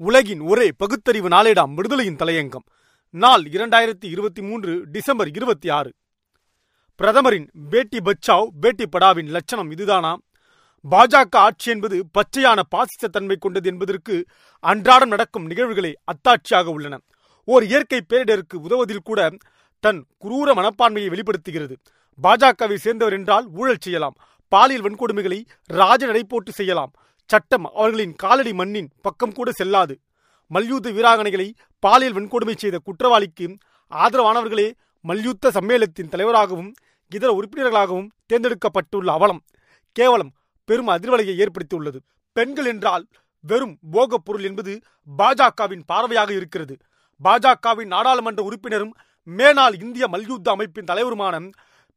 உலகின் ஒரே பகுத்தறிவு நாளேடாம் விடுதலையின் தலையங்கம். நாள் இரண்டாயிரத்தி இருபத்தி மூன்று டிசம்பர் இருபத்தி ஆறு. பிரதமரின் பேட்டி பச்சாவ் பேட்டி படாவின் லட்சணம் இதுதானா? பாஜக ஆட்சி என்பது பச்சையான பாசிச தன்மை கொண்டது என்பதற்கு அன்றாடம் நடக்கும் நிகழ்வுகளே அத்தாட்சியாக உள்ளன. ஓர் இயற்கை பேரிடருக்கு உதவுவதில் கூட தன் குரூர மனப்பான்மையை வெளிப்படுத்துகிறது. பாஜகவை சேர்ந்தவர் என்றால் ஊழல் செய்யலாம். பாலியல் வன்கொடுமைகளை ராஜ நடைபோட்டு செய்யலாம். சட்டம் அவர்களின் காலடி மண்ணின் பக்கம் கூட செல்லாது. மல்யுத்த வீராங்கனைகளை பாலியல் வன்கொடுமை செய்த குற்றவாளிக்கு ஆதரவானவர்களே மல்யுத்த சம்மேளனத்தின் தலைவராகவும் இதர உறுப்பினர்களாகவும் தேர்ந்தெடுக்கப்பட்டுள்ள அவலம் கேவலம் பெரும் அதிர்வலையை ஏற்படுத்தியுள்ளது. பெண்கள் என்றால் வெறும் போகப் பொருள் என்பது பாஜகவின் பார்வையாக இருக்கிறது. பாஜகவின் நாடாளுமன்ற உறுப்பினரும் மேனாள் இந்திய மல்யுத்த அமைப்பின் தலைவருமான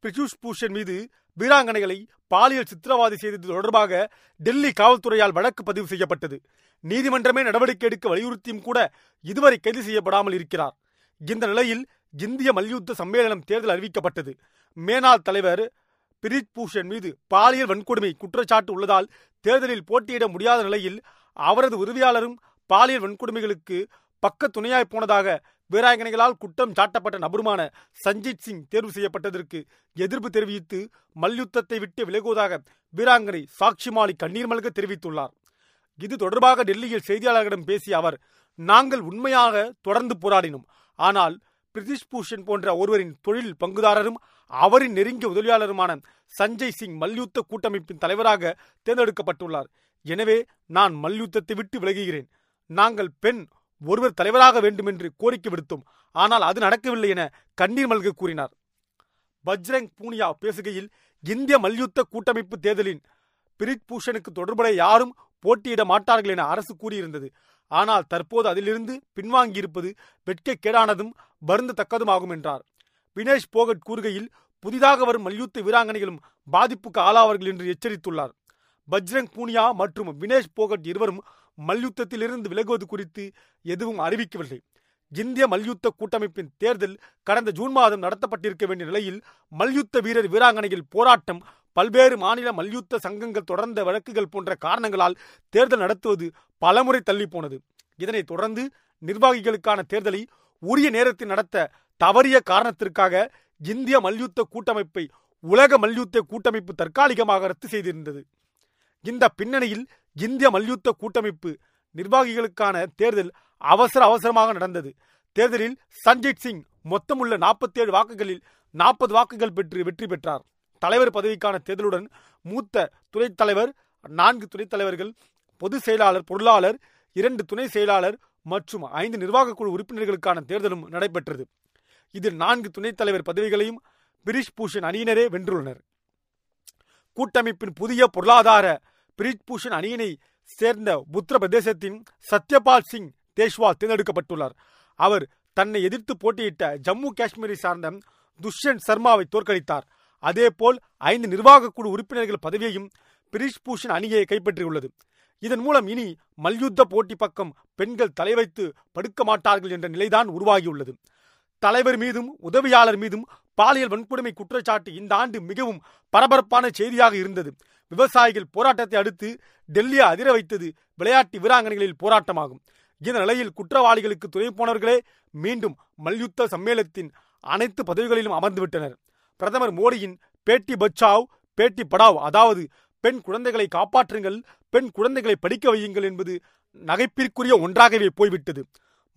பிரஜூஷ் பூஷன் மீது வீராங்கனைகளை பாலியல் சித்திரவாதி செய்தது தொடர்பாக டெல்லி காவல்துறையால் வழக்கு பதிவு செய்யப்பட்டது. நீதிமன்றமே நடவடிக்கை எடுக்க வலியுறுத்தியும் கூட இதுவரை கைது செய்யப்படாமல் இருக்கிறார். இந்த நிலையில் இந்திய மல்யுத்த சம்மேளனம் தேர்தல் அறிவிக்கப்பட்டது. மேனாள் தலைவர் பிரித் பூஷன் மீது பாலியல் வன்கொடுமை குற்றச்சாட்டு உள்ளதால் தேர்தலில் போட்டியிட முடியாத நிலையில் அவரது உதவியாளரும் பாலியல் வன்கொடுமைகளுக்கு பக்க துணையாய் போனதாக வீராங்கனைகளால் குற்றம் சாட்டப்பட்ட நபருமான சஞ்சித் சிங் தேர்வு செய்யப்பட்டதற்கு எதிர்ப்பு தெரிவித்து மல்யுத்தத்தை விட்டு விலகுவதாக வீராங்கனை சாக்ஷி மாலி கண்ணீர் மல்க தெரிவித்துள்ளார். இது தொடர்பாக டெல்லியில் செய்தியாளர்களிடம் பேசிய அவர் நாங்கள் உண்மையாக தொடர்ந்து போராடினோம். ஆனால் பிரிதிஷ் பூஷன் போன்ற ஒருவரின் தொழில் பங்குதாரரும் அவரின் நெருங்கிய உதவியாளருமான சஞ்சய் சிங் மல்யுத்த கூட்டமைப்பின் தலைவராக தேர்ந்தெடுக்கப்பட்டுள்ளார். எனவே நான் மல்யுத்தத்தை விட்டு விலகுகிறேன். நாங்கள் பெண் ஒருவர் தலைவராக வேண்டுமென்று கோரிக்கை விடுத்தோம் ஆனால் அது நடக்கவில்லை என கண்ணீர் மல்க கூறினார். பஜ்ரங் பூனியா பேசுகையில் இந்திய மல்யுத்த கூட்டமைப்பு தேர்தலின் பிரித் பூஷனுக்கு தொடர்புடைய யாரும் போட்டியிட மாட்டார்கள் என அரசு கூறியிருந்தது. ஆனால் தற்போது அதிலிருந்து பின்வாங்கியிருப்பது வெட்கக்கேடானதும் வருந்தத்தக்கதுமாகும் என்றார். வினேஷ் போகட் கூறுகையில் புதிதாக வரும் மல்யுத்த வீராங்கனைகளும் பாதிப்புக்கு ஆளாவார்கள் என்று எச்சரித்துள்ளார். பஜ்ரங் பூனியா மற்றும் வினேஷ் போகட் இருவரும் மல்யுத்தத்திலிருந்து விலகுவது குறித்து எதுவும் அறிவிக்கவில்லை. இந்திய மல்யுத்த கூட்டமைப்பின் தேர்தல் கடந்த ஜூன் மாதம் நடத்தப்பட்டிருக்க வேண்டிய நிலையில் மல்யுத்த வீரர் வீராங்கனையில் போராட்டம் பல்வேறு மாநில மல்யுத்த சங்கங்கள் தொடர்ந்த வழக்குகள் போன்ற காரணங்களால் தேர்தல் நடத்துவது பலமுறை தள்ளி போனது இதனைத் தொடர்ந்து நிர்வாகிகளுக்கான தேர்தலை உரிய நேரத்தில் நடத்த தவறிய காரணத்திற்காக இந்திய மல்யுத்த கூட்டமைப்பை உலக மல்யுத்த கூட்டமைப்பு தற்காலிகமாக ரத்து செய்திருந்தது. இந்த பின்னணியில் இந்திய மல்யுத்த கூட்டமைப்பு நிர்வாகிகளுக்கான தேர்தல் அவசர அவசரமாக நடந்தது. தேர்தலில் சஞ்சீத் சிங் மொத்தமுள்ள நாற்பத்தி ஏழு வாக்குகளில் நாற்பது வாக்குகள் பெற்று வெற்றி பெற்றார். தலைவர் பதவிக்கான தேர்தலுடன் மூத்த துணைத் தலைவர் நான்கு துணைத் தலைவர்கள் பொதுச் செயலாளர் பொருளாளர் இரண்டு துணை செயலாளர் மற்றும் ஐந்து நிர்வாக குழு உறுப்பினர்களுக்கான தேர்தலும் நடைபெற்றது. இதில் நான்கு துணைத் தலைவர் பதவிகளையும் பிரிஷ் பூஷன் அணியினரே வென்றுள்ளனர். கூட்டமைப்பின் புதிய பொருளாதார பிரிஜ்பூஷன் அணியினை சேர்ந்த உத்தரப்பிரதேசத்தின் சத்யபால் சிங் தேஷ்வால் தேர்ந்தெடுக்கப்பட்டுள்ளார். அவர் தன்னை எதிர்த்து போட்டியிட்ட ஜம்மு காஷ்மீரை சார்ந்த துஷ்யந்த் சர்மாவை தோற்கடித்தார். அதேபோல் ஐந்து நிர்வாக குழு உறுப்பினர்கள் பதவியையும் பிரிஷ் பூஷன் அணியை கைப்பற்றியுள்ளது. இதன் மூலம் இனி மல்யுத்த போட்டி பக்கம் பெண்கள் தலை வைத்து படுக்க மாட்டார்கள் என்ற நிலைதான் உருவாகியுள்ளது. தலைவர் மீதும் உதவியாளர் மீதும் பாலியல் வன்கொடுமை குற்றச்சாட்டு இந்த ஆண்டு மிகவும் பரபரப்பான செய்தியாக இருந்தது. விவசாயிகள் போராட்டத்தை அடுத்து டெல்லியை அதிர வைத்தது விளையாட்டு வீராங்கனைகளில் போராட்டமாகும். இந்த நிலையில் குற்றவாளிகளுக்கு துணை போனவர்களே மீண்டும் மல்யுத்த சம்மேளத்தின் அனைத்து பதவிகளிலும் அமர்ந்துவிட்டனர். பிரதமர் மோடியின் பேட்டி பச்சாவ் பேட்டி படாவ் அதாவது பெண் குழந்தைகளை காப்பாற்றுங்கள் பெண் குழந்தைகளை படிக்க வையுங்கள் என்பது நகைப்பிற்குரிய ஒன்றாகவே போய்விட்டது.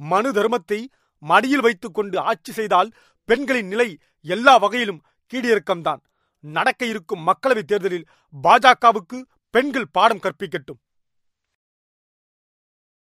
மனு தர்மத்தை மடியில் வைத்துக்கொண்டு ஆட்சி செய்தால் பெண்களின் நிலை எல்லா வகையிலும் கீழிறக்கம்தான். நடக்க இருக்கும் மக்களவைத் தேர்தலில் பாஜகவுக்கு பெண்கள் பாடம் கற்பிக்கட்டும்.